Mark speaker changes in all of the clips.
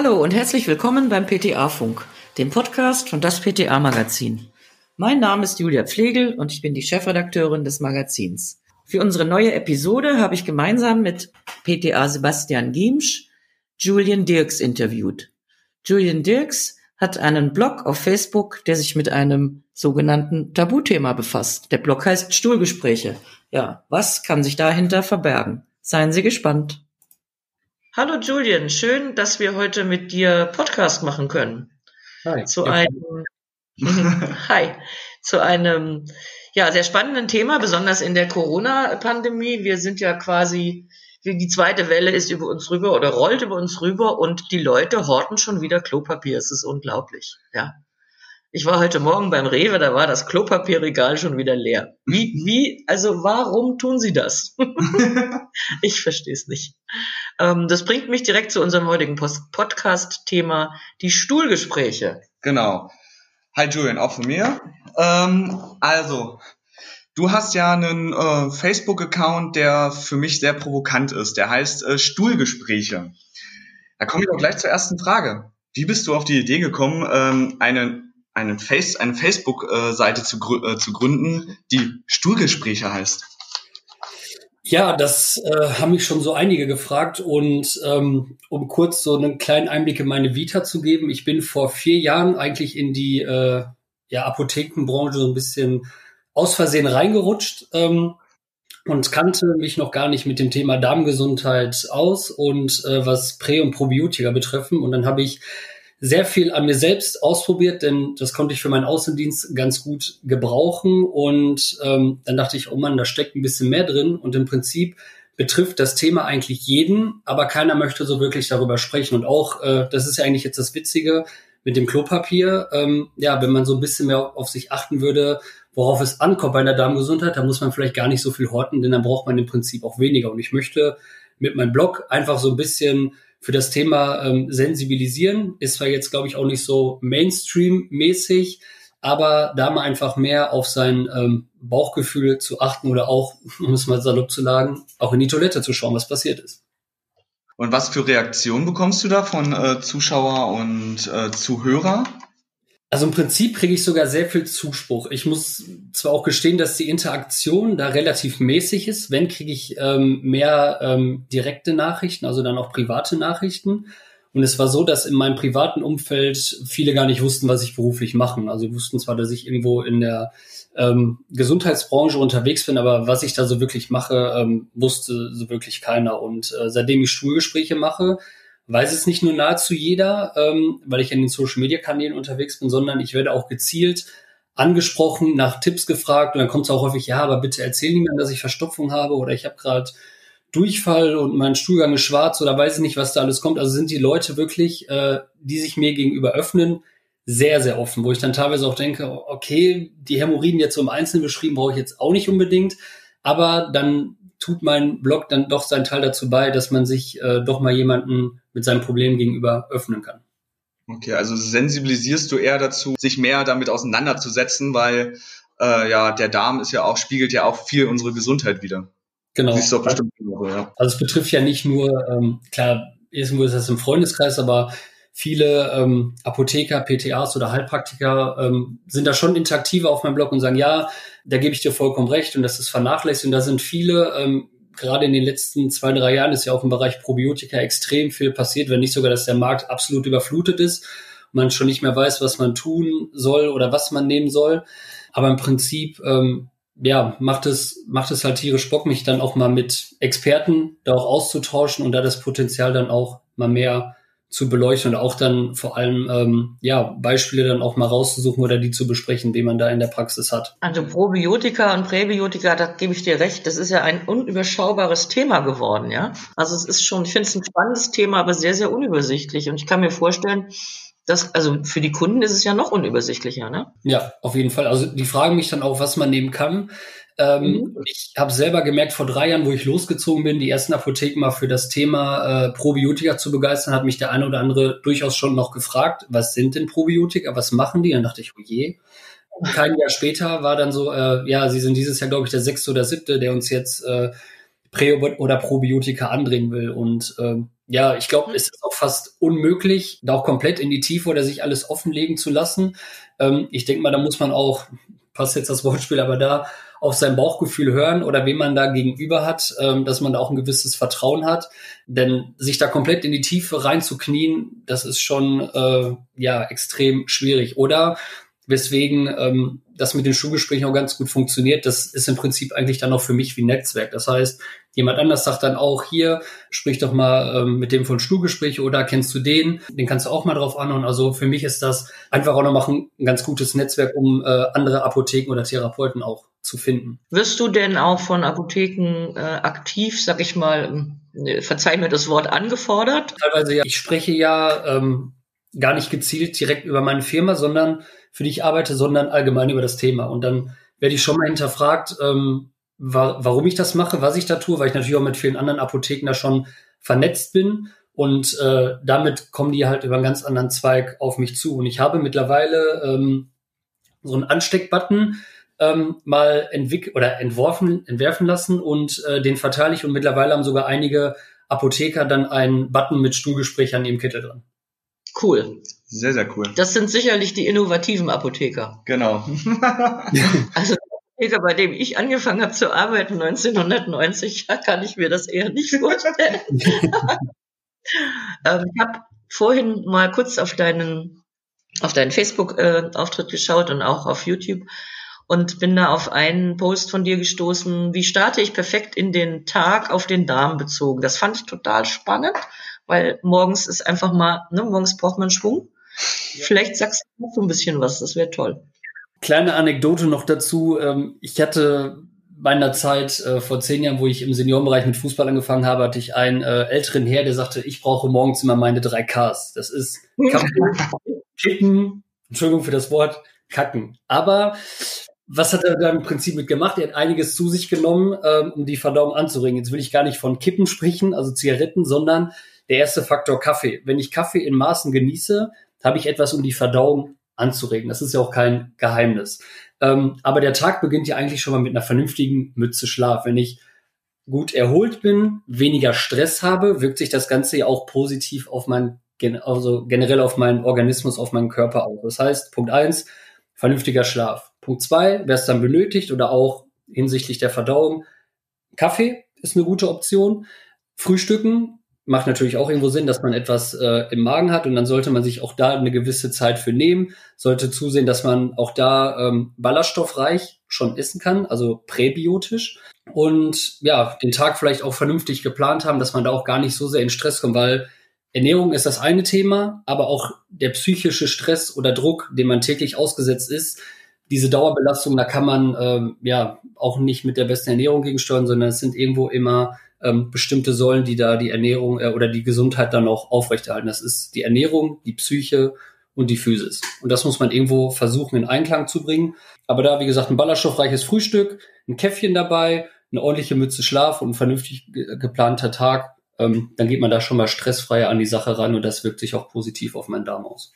Speaker 1: Hallo und herzlich willkommen beim PTA-Funk, dem Podcast von das PTA-Magazin. Mein Name ist Julia Pflegel und ich bin die Chefredakteurin des Magazins. Für unsere neue Episode habe ich gemeinsam mit PTA Sebastian Giemsch Julian Dirks interviewt. Julian Dirks hat einen Blog auf Facebook, der sich mit einem sogenannten Tabuthema befasst. Der Blog heißt Stuhlgespräche. Ja, was kann sich dahinter verbergen? Seien Sie gespannt. Hallo Julian, schön, dass wir heute mit dir Podcast machen können. Hi. Zu einem Hi, zu einem ja sehr spannenden Thema, besonders in der Corona-Pandemie. Wir sind ja quasi die zweite Welle ist über uns rüber oder rollt über uns rüber und die Leute horten schon wieder Klopapier. Es ist unglaublich, ja. Ich war heute Morgen beim Rewe, da war das Klopapierregal schon wieder leer. Wie, wie, also warum tun sie das? ich verstehe es nicht. Ähm, das bringt mich direkt zu unserem heutigen Podcast-Thema, die Stuhlgespräche.
Speaker 2: Genau. Hi Julian, auch von mir. Ähm, also, Du hast ja einen äh, Facebook-Account, der für mich sehr provokant ist. Der heißt äh, Stuhlgespräche. Da komme ich auch gleich zur ersten Frage. Wie bist du auf die Idee gekommen, ähm, eine, eine, Face, eine Facebook-Seite zu, äh, zu gründen, die Stuhlgespräche heißt?
Speaker 3: Ja, das äh, haben mich schon so einige gefragt und ähm, um kurz so einen kleinen Einblick in meine Vita zu geben, ich bin vor vier Jahren eigentlich in die äh, ja, Apothekenbranche so ein bisschen aus Versehen reingerutscht ähm, und kannte mich noch gar nicht mit dem Thema Darmgesundheit aus und äh, was Prä- und Probiotika betreffen. Und dann habe ich sehr viel an mir selbst ausprobiert, denn das konnte ich für meinen Außendienst ganz gut gebrauchen. Und ähm, dann dachte ich, oh Mann, da steckt ein bisschen mehr drin. Und im Prinzip betrifft das Thema eigentlich jeden, aber keiner möchte so wirklich darüber sprechen. Und auch, äh, das ist ja eigentlich jetzt das Witzige mit dem Klopapier. Ähm, ja, wenn man so ein bisschen mehr auf, sich achten würde, worauf es ankommt bei einer Darmgesundheit, da muss man vielleicht gar nicht so viel horten, denn dann braucht man im Prinzip auch weniger. Und ich möchte mit meinem Blog einfach so ein bisschen für das Thema ähm, sensibilisieren. Ist zwar jetzt, glaube ich, auch nicht so Mainstream-mäßig, aber da mal einfach mehr auf sein ähm, Bauchgefühl zu achten oder auch, um es mal salopp zu sagen, auch in die Toilette zu schauen, was passiert ist.
Speaker 2: Und was für Reaktionen bekommst du da von äh, Zuschauer und äh, Zuhörer?
Speaker 3: Also im Prinzip kriege ich sogar sehr viel Zuspruch. Ich muss zwar auch gestehen, dass die Interaktion da relativ mäßig ist. Wenn kriege ich ähm, mehr ähm, direkte Nachrichten, also dann auch private Nachrichten. Und es war so, dass in meinem privaten Umfeld viele gar nicht wussten, was ich beruflich mache. Also wussten zwar, dass ich irgendwo in der ähm, Gesundheitsbranche unterwegs bin, aber was ich da so wirklich mache, ähm, wusste so wirklich keiner. Und äh, seitdem ich Stuhlgespräche mache, weiß es nicht nur nahezu jeder, ähm, weil ich in den Social-Media-Kanälen unterwegs bin, sondern ich werde auch gezielt angesprochen, nach Tipps gefragt und dann kommt es auch häufig, ja, aber bitte erzähl niemandem, dass ich Verstopfung habe oder ich habe gerade Durchfall und mein Stuhlgang ist schwarz oder weiß ich nicht, was da alles kommt. Also sind die Leute wirklich, äh, die sich mir gegenüber öffnen, sehr, sehr offen, wo ich dann teilweise auch denke, okay, die Hämorrhoiden jetzt so im Einzelnen beschrieben brauche ich jetzt auch nicht unbedingt, aber dann tut mein Blog dann doch seinen Teil dazu bei, dass man sich äh, doch mal jemanden mit seinem Problem gegenüber öffnen kann.
Speaker 2: Okay, also sensibilisierst du eher dazu, sich mehr damit auseinanderzusetzen, weil äh, ja der Darm ist ja auch spiegelt ja auch viel unsere Gesundheit wieder.
Speaker 3: Genau. Siehst du bestimmt so, ja. Also es betrifft ja nicht nur ähm, klar, irgendwo ist das im Freundeskreis, aber viele ähm, Apotheker, PTAs oder Heilpraktiker ähm, sind da schon interaktiver auf meinem Blog und sagen, ja, da gebe ich dir vollkommen recht und das ist vernachlässigt. Und da sind viele, ähm, gerade in den letzten zwei, drei Jahren ist ja auch im Bereich Probiotika extrem viel passiert, wenn nicht sogar, dass der Markt absolut überflutet ist man schon nicht mehr weiß, was man tun soll oder was man nehmen soll. Aber im Prinzip, ähm, ja, macht es, macht es halt tierisch Bock, mich dann auch mal mit Experten da auch auszutauschen und da das Potenzial dann auch mal mehr zu beleuchten und auch dann vor allem ähm, ja Beispiele dann auch mal rauszusuchen oder die zu besprechen, wie man da in der Praxis hat.
Speaker 1: Also Probiotika und Präbiotika, da gebe ich dir recht, das ist ja ein unüberschaubares Thema geworden, ja. Also es ist schon, ich finde es ein spannendes Thema, aber sehr sehr unübersichtlich und ich kann mir vorstellen, dass also für die Kunden ist es ja noch unübersichtlicher, ne?
Speaker 3: Ja, auf jeden Fall. Also die fragen mich dann auch, was man nehmen kann. Ähm, mhm. Ich habe selber gemerkt, vor drei Jahren, wo ich losgezogen bin, die ersten Apotheken mal für das Thema äh, Probiotika zu begeistern, hat mich der eine oder andere durchaus schon noch gefragt, was sind denn Probiotika, was machen die? Dann dachte ich, oh je. Kein Jahr später war dann so, äh, ja, sie sind dieses Jahr, glaube ich, der sechste oder siebte, der uns jetzt äh, Prä- oder Probiotika andringen will. Und ähm, ja, ich glaube, es ist auch fast unmöglich, da auch komplett in die Tiefe oder sich alles offenlegen zu lassen. Ähm, ich denke mal, da muss man auch, passt jetzt das Wortspiel, aber da auf sein Bauchgefühl hören oder wen man da gegenüber hat, ähm, dass man da auch ein gewisses Vertrauen hat. Denn sich da komplett in die Tiefe reinzuknien, das ist schon äh, ja extrem schwierig. Oder weswegen ähm, das mit den Schulgesprächen auch ganz gut funktioniert. Das ist im Prinzip eigentlich dann auch für mich wie Netzwerk. Das heißt, jemand anders sagt dann auch hier, sprich doch mal ähm, mit dem von Schulgespräch oder kennst du den? Den kannst du auch mal drauf anhauen. Also für mich ist das einfach auch noch ein, ein ganz gutes Netzwerk, um äh, andere Apotheken oder Therapeuten auch zu finden.
Speaker 1: Wirst du denn auch von Apotheken äh, aktiv, sag ich mal, äh, verzeih mir das Wort, angefordert?
Speaker 3: Teilweise ja. Ich spreche ja ähm, gar nicht gezielt direkt über meine Firma, sondern für die ich arbeite, sondern allgemein über das Thema. Und dann werde ich schon mal hinterfragt, ähm, wa warum ich das mache, was ich da tue, weil ich natürlich auch mit vielen anderen Apotheken da schon vernetzt bin. Und äh, damit kommen die halt über einen ganz anderen Zweig auf mich zu. Und ich habe mittlerweile ähm, so einen Ansteckbutton ähm, mal entwickelt oder entworfen, entwerfen lassen und äh, den verteile ich und mittlerweile haben sogar einige Apotheker dann einen Button mit Stuhlgespräch an ihrem Kittel dran.
Speaker 1: Cool.
Speaker 2: Sehr, sehr cool.
Speaker 1: Das sind sicherlich die innovativen Apotheker.
Speaker 2: Genau.
Speaker 1: also der Apotheker, bei dem ich angefangen habe zu arbeiten 1990, da kann ich mir das eher nicht vorstellen. ähm, ich habe vorhin mal kurz auf deinen auf deinen Facebook-Auftritt äh, geschaut und auch auf YouTube und bin da auf einen Post von dir gestoßen. Wie starte ich perfekt in den Tag auf den Darm bezogen? Das fand ich total spannend, weil morgens ist einfach mal, ne, morgens braucht man Schwung. Ja. Vielleicht sagst du noch so ein bisschen was, das wäre toll.
Speaker 3: Kleine Anekdote noch dazu. Ähm, ich hatte meiner Zeit äh, vor zehn Jahren, wo ich im Seniorenbereich mit Fußball angefangen habe, hatte ich einen äh, älteren Herr, der sagte, ich brauche morgens immer meine drei Ks. Das ist Kippen, Entschuldigung für das Wort, Kacken. Aber was hat er da im Prinzip mit gemacht? Er hat einiges zu sich genommen, ähm, um die Verdauung anzuregen. Jetzt will ich gar nicht von Kippen sprechen, also Zigaretten, sondern der erste Faktor Kaffee. Wenn ich Kaffee in Maßen genieße, habe ich etwas, um die Verdauung anzuregen. Das ist ja auch kein Geheimnis. Ähm, aber der Tag beginnt ja eigentlich schon mal mit einer vernünftigen Mütze Schlaf. Wenn ich gut erholt bin, weniger Stress habe, wirkt sich das Ganze ja auch positiv auf mein, also generell auf meinen Organismus, auf meinen Körper aus. Das heißt, Punkt eins, vernünftiger Schlaf. Punkt zwei, wer es dann benötigt oder auch hinsichtlich der Verdauung, Kaffee ist eine gute Option. Frühstücken macht natürlich auch irgendwo Sinn, dass man etwas äh, im Magen hat und dann sollte man sich auch da eine gewisse Zeit für nehmen, sollte zusehen, dass man auch da ähm, ballaststoffreich schon essen kann, also präbiotisch. Und ja, den Tag vielleicht auch vernünftig geplant haben, dass man da auch gar nicht so sehr in Stress kommt, weil Ernährung ist das eine Thema, aber auch der psychische Stress oder Druck, dem man täglich ausgesetzt ist, diese Dauerbelastung, da kann man ähm, ja auch nicht mit der besten Ernährung gegensteuern, sondern es sind irgendwo immer ähm, bestimmte Säulen, die da die Ernährung äh, oder die Gesundheit dann auch aufrechterhalten. Das ist die Ernährung, die Psyche und die Physis. Und das muss man irgendwo versuchen in Einklang zu bringen. Aber da, wie gesagt, ein ballaststoffreiches Frühstück, ein Käffchen dabei, eine ordentliche Mütze Schlaf und ein vernünftig ge geplanter Tag, ähm, dann geht man da schon mal stressfreier an die Sache ran und das wirkt sich auch positiv auf meinen Darm aus.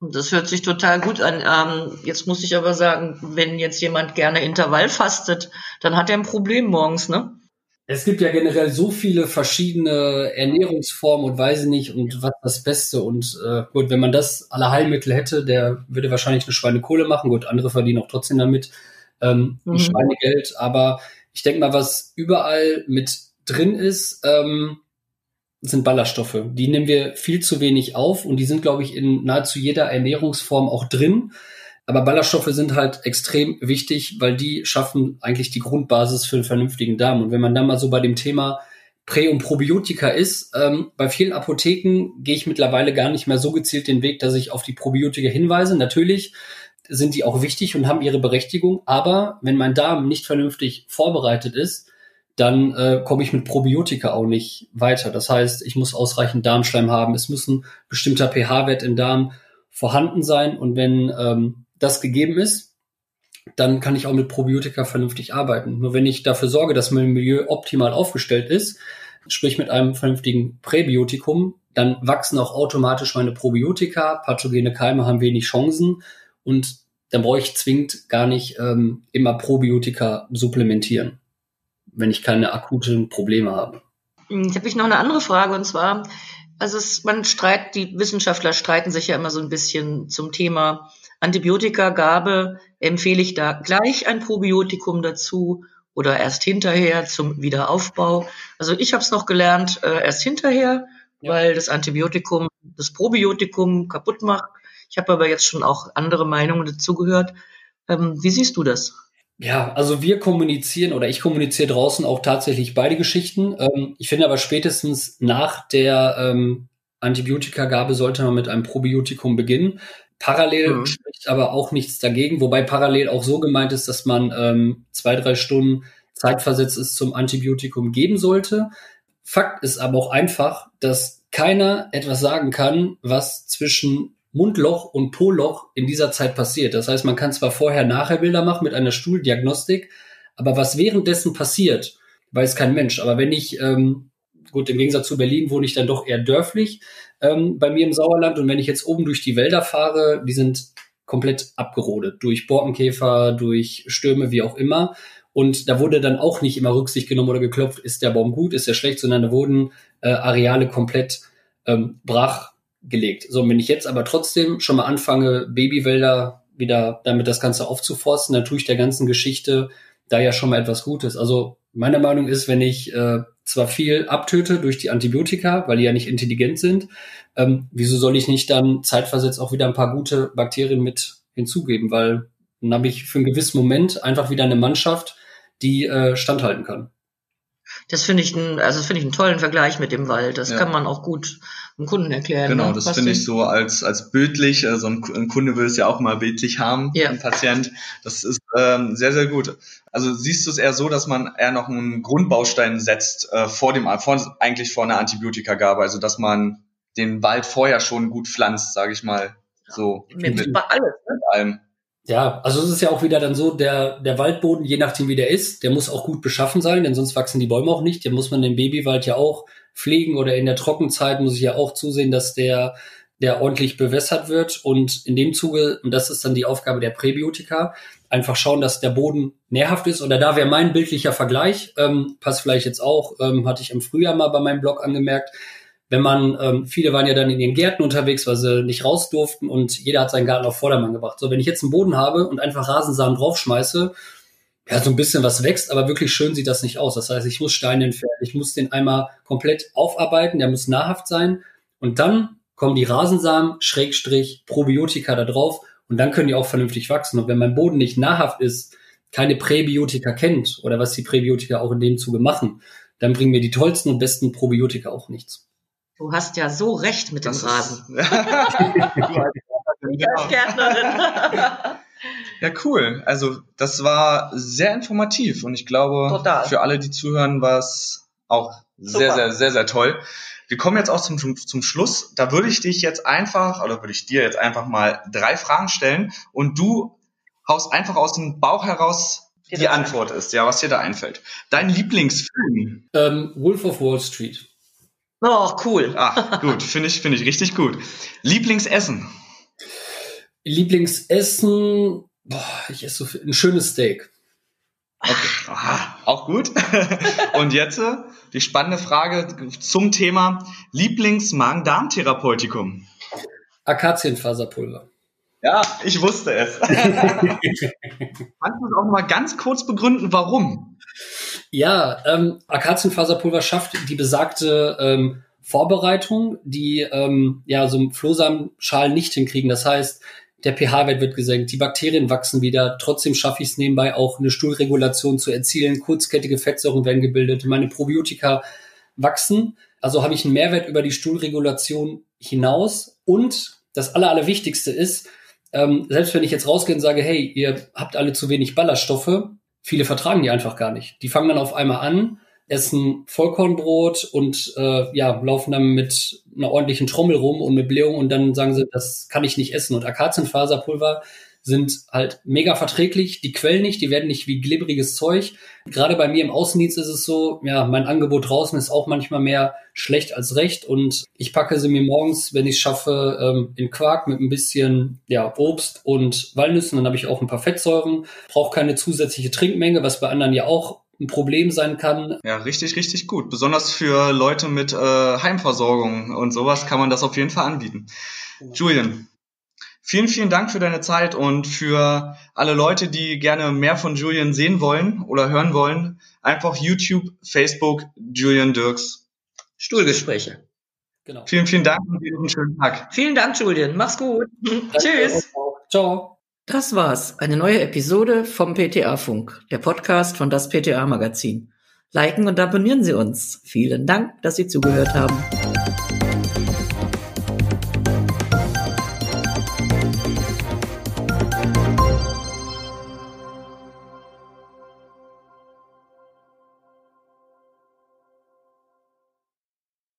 Speaker 1: Das hört sich total gut an. Ähm, jetzt muss ich aber sagen, wenn jetzt jemand gerne Intervall fastet, dann hat er ein Problem morgens, ne?
Speaker 3: Es gibt ja generell so viele verschiedene Ernährungsformen und weiß nicht und was das Beste. Und äh, gut, wenn man das alle Heilmittel hätte, der würde wahrscheinlich eine Schweinekohle machen. Gut, andere verdienen auch trotzdem damit ähm, mhm. Schweinegeld. Aber ich denke mal, was überall mit drin ist, ähm, sind Ballaststoffe. Die nehmen wir viel zu wenig auf und die sind, glaube ich, in nahezu jeder Ernährungsform auch drin. Aber Ballaststoffe sind halt extrem wichtig, weil die schaffen eigentlich die Grundbasis für einen vernünftigen Darm. Und wenn man dann mal so bei dem Thema Prä- und Probiotika ist, ähm, bei vielen Apotheken gehe ich mittlerweile gar nicht mehr so gezielt den Weg, dass ich auf die Probiotika hinweise. Natürlich sind die auch wichtig und haben ihre Berechtigung, aber wenn mein Darm nicht vernünftig vorbereitet ist, dann äh, komme ich mit Probiotika auch nicht weiter. Das heißt, ich muss ausreichend Darmschleim haben, es muss ein bestimmter pH-Wert im Darm vorhanden sein und wenn ähm, das gegeben ist, dann kann ich auch mit Probiotika vernünftig arbeiten. Nur wenn ich dafür sorge, dass mein Milieu optimal aufgestellt ist, sprich mit einem vernünftigen Präbiotikum, dann wachsen auch automatisch meine Probiotika, pathogene Keime haben wenig Chancen und dann brauche ich zwingend gar nicht ähm, immer Probiotika supplementieren. wenn ich keine akuten Probleme habe.
Speaker 1: Jetzt habe ich noch eine andere Frage und zwar, also es, man streitet, die Wissenschaftler streiten sich ja immer so ein bisschen zum Thema Antibiotikagabe. Empfehle ich da gleich ein Probiotikum dazu oder erst hinterher zum Wiederaufbau? Also ich habe es noch gelernt, äh, erst hinterher, ja. weil das Antibiotikum das Probiotikum kaputt macht. Ich habe aber jetzt schon auch andere Meinungen dazu gehört. Ähm, wie siehst du das?
Speaker 3: Ja, also wir kommunizieren oder ich kommuniziere draußen auch tatsächlich beide Geschichten. Ähm, ich finde aber spätestens nach der ähm, Antibiotikagabe sollte man mit einem Probiotikum beginnen. Parallel mhm. spricht aber auch nichts dagegen, wobei parallel auch so gemeint ist, dass man ähm, zwei, drei Stunden zeitversetzt ist zum Antibiotikum geben sollte. Fakt ist aber auch einfach, dass keiner etwas sagen kann, was zwischen Mundloch und Po-Loch in dieser Zeit passiert. Das heißt, man kann zwar vorher-nachher-Bilder machen mit einer Stuhldiagnostik, aber was währenddessen passiert, weiß kein Mensch. Aber wenn ich, ähm, gut, im Gegensatz zu Berlin wohne ich dann doch eher dörflich ähm, bei mir im Sauerland und wenn ich jetzt oben durch die Wälder fahre, die sind komplett abgerodet durch Borkenkäfer, durch Stürme, wie auch immer. Und da wurde dann auch nicht immer Rücksicht genommen oder geklopft, ist der Baum gut, ist der schlecht, sondern da wurden äh, Areale komplett ähm, brach gelegt. So, wenn ich jetzt aber trotzdem schon mal anfange, Babywälder wieder damit das Ganze aufzuforsten, dann tue ich der ganzen Geschichte da ja schon mal etwas Gutes. Also meine Meinung ist, wenn ich äh, zwar viel abtöte durch die Antibiotika, weil die ja nicht intelligent sind, ähm, wieso soll ich nicht dann zeitversetzt auch wieder ein paar gute Bakterien mit hinzugeben? Weil dann habe ich für einen gewissen Moment einfach wieder eine Mannschaft, die äh, standhalten kann.
Speaker 1: Das finde ich, ein, also finde ich einen tollen Vergleich mit dem Wald. Das ja. kann man auch gut dem Kunden erklären.
Speaker 2: Genau, ne? das finde ich so als, als bildlich. Also ein, ein, Kunde will es ja auch mal bildlich haben, ja. ein Patient. Das ist ähm, sehr, sehr gut. Also siehst du es eher so, dass man eher noch einen Grundbaustein setzt äh, vor dem, vor, eigentlich vor einer Antibiotikagabe. Also dass man den Wald vorher schon gut pflanzt, sage ich mal. So.
Speaker 1: Mit, mit, mit alles, ne? mit allem.
Speaker 3: Ja, also es ist ja auch wieder dann so, der, der Waldboden, je nachdem wie der ist, der muss auch gut beschaffen sein, denn sonst wachsen die Bäume auch nicht. Der muss man den Babywald ja auch pflegen oder in der Trockenzeit muss ich ja auch zusehen, dass der, der ordentlich bewässert wird. Und in dem Zuge, und das ist dann die Aufgabe der Präbiotika, einfach schauen, dass der Boden nährhaft ist. Oder da wäre mein bildlicher Vergleich, ähm, passt vielleicht jetzt auch, ähm, hatte ich im Frühjahr mal bei meinem Blog angemerkt, wenn man, ähm, viele waren ja dann in ihren Gärten unterwegs, weil sie nicht raus durften und jeder hat seinen Garten auf Vordermann gebracht. So, wenn ich jetzt einen Boden habe und einfach Rasensamen draufschmeiße, ja, so ein bisschen was wächst, aber wirklich schön sieht das nicht aus. Das heißt, ich muss Steine entfernen, ich muss den einmal komplett aufarbeiten, der muss nahrhaft sein und dann kommen die Rasensamen, Schrägstrich, Probiotika da drauf und dann können die auch vernünftig wachsen. Und wenn mein Boden nicht nahrhaft ist, keine Präbiotika kennt oder was die Präbiotika auch in dem Zuge machen, dann bringen mir die tollsten und besten Probiotika auch nichts.
Speaker 1: Du hast ja so recht mit dem Rasen. Ist, als
Speaker 2: Gärtnerin. ja, cool. Also das war sehr informativ und ich glaube, Total. für alle, die zuhören, war es auch sehr, sehr, sehr, sehr toll. Wir kommen jetzt auch zum, zum Schluss. Da würde ich dich jetzt einfach, oder würde ich dir jetzt einfach mal drei Fragen stellen und du haust einfach aus dem Bauch heraus die Antwort ist, ja, was dir da einfällt. Dein Lieblingsfilm?
Speaker 3: Ähm, Wolf of Wall Street.
Speaker 1: Oh, cool.
Speaker 2: Ach, gut, finde ich, finde ich richtig gut. Lieblingsessen?
Speaker 3: Lieblingsessen, boah, ich esse so viel, ein schönes Steak.
Speaker 2: Okay. Aha, auch gut. Und jetzt äh, die spannende Frage zum Thema Lieblings-Magen-Darm-Therapeutikum.
Speaker 3: Akazienfaserpulver.
Speaker 2: Ja, ich wusste es. Kannst du es auch mal ganz kurz begründen, warum?
Speaker 3: Ja, ähm, Akazienfaserpulver schafft die besagte ähm, Vorbereitung, die ähm, ja so Flohsamenschalen nicht hinkriegen. Das heißt, der pH-Wert wird gesenkt, die Bakterien wachsen wieder. Trotzdem schaffe ich es nebenbei auch eine Stuhlregulation zu erzielen. Kurzkettige Fettsäuren werden gebildet, meine Probiotika wachsen. Also habe ich einen Mehrwert über die Stuhlregulation hinaus. Und das Aller, Allerwichtigste ist, ähm, selbst wenn ich jetzt rausgehe und sage, hey, ihr habt alle zu wenig Ballaststoffe, viele vertragen die einfach gar nicht. Die fangen dann auf einmal an, essen Vollkornbrot und äh, ja, laufen dann mit einer ordentlichen Trommel rum und mit Blähung und dann sagen sie, das kann ich nicht essen. Und Akazienfaserpulver sind halt mega verträglich, die quellen nicht, die werden nicht wie glibberiges Zeug. Gerade bei mir im Außendienst ist es so, ja, mein Angebot draußen ist auch manchmal mehr schlecht als recht und ich packe sie mir morgens, wenn ich es schaffe, ähm, in Quark mit ein bisschen ja, Obst und Walnüssen, dann habe ich auch ein paar Fettsäuren, brauche keine zusätzliche Trinkmenge, was bei anderen ja auch ein Problem sein kann.
Speaker 2: Ja, richtig, richtig gut. Besonders für Leute mit äh, Heimversorgung und sowas kann man das auf jeden Fall anbieten. Julian, vielen, vielen Dank für deine Zeit und für alle Leute, die gerne mehr von Julian sehen wollen oder hören wollen. Einfach YouTube, Facebook, Julian Dirks.
Speaker 4: Stuhlgespräche.
Speaker 2: Genau. Vielen, vielen Dank und einen schönen Tag.
Speaker 4: Vielen Dank, Julian. Mach's gut. Tschüss. Ciao. Das war's. Eine neue Episode vom PTA-Funk, der Podcast von das PTA-Magazin. Liken und abonnieren Sie uns. Vielen Dank, dass Sie zugehört haben.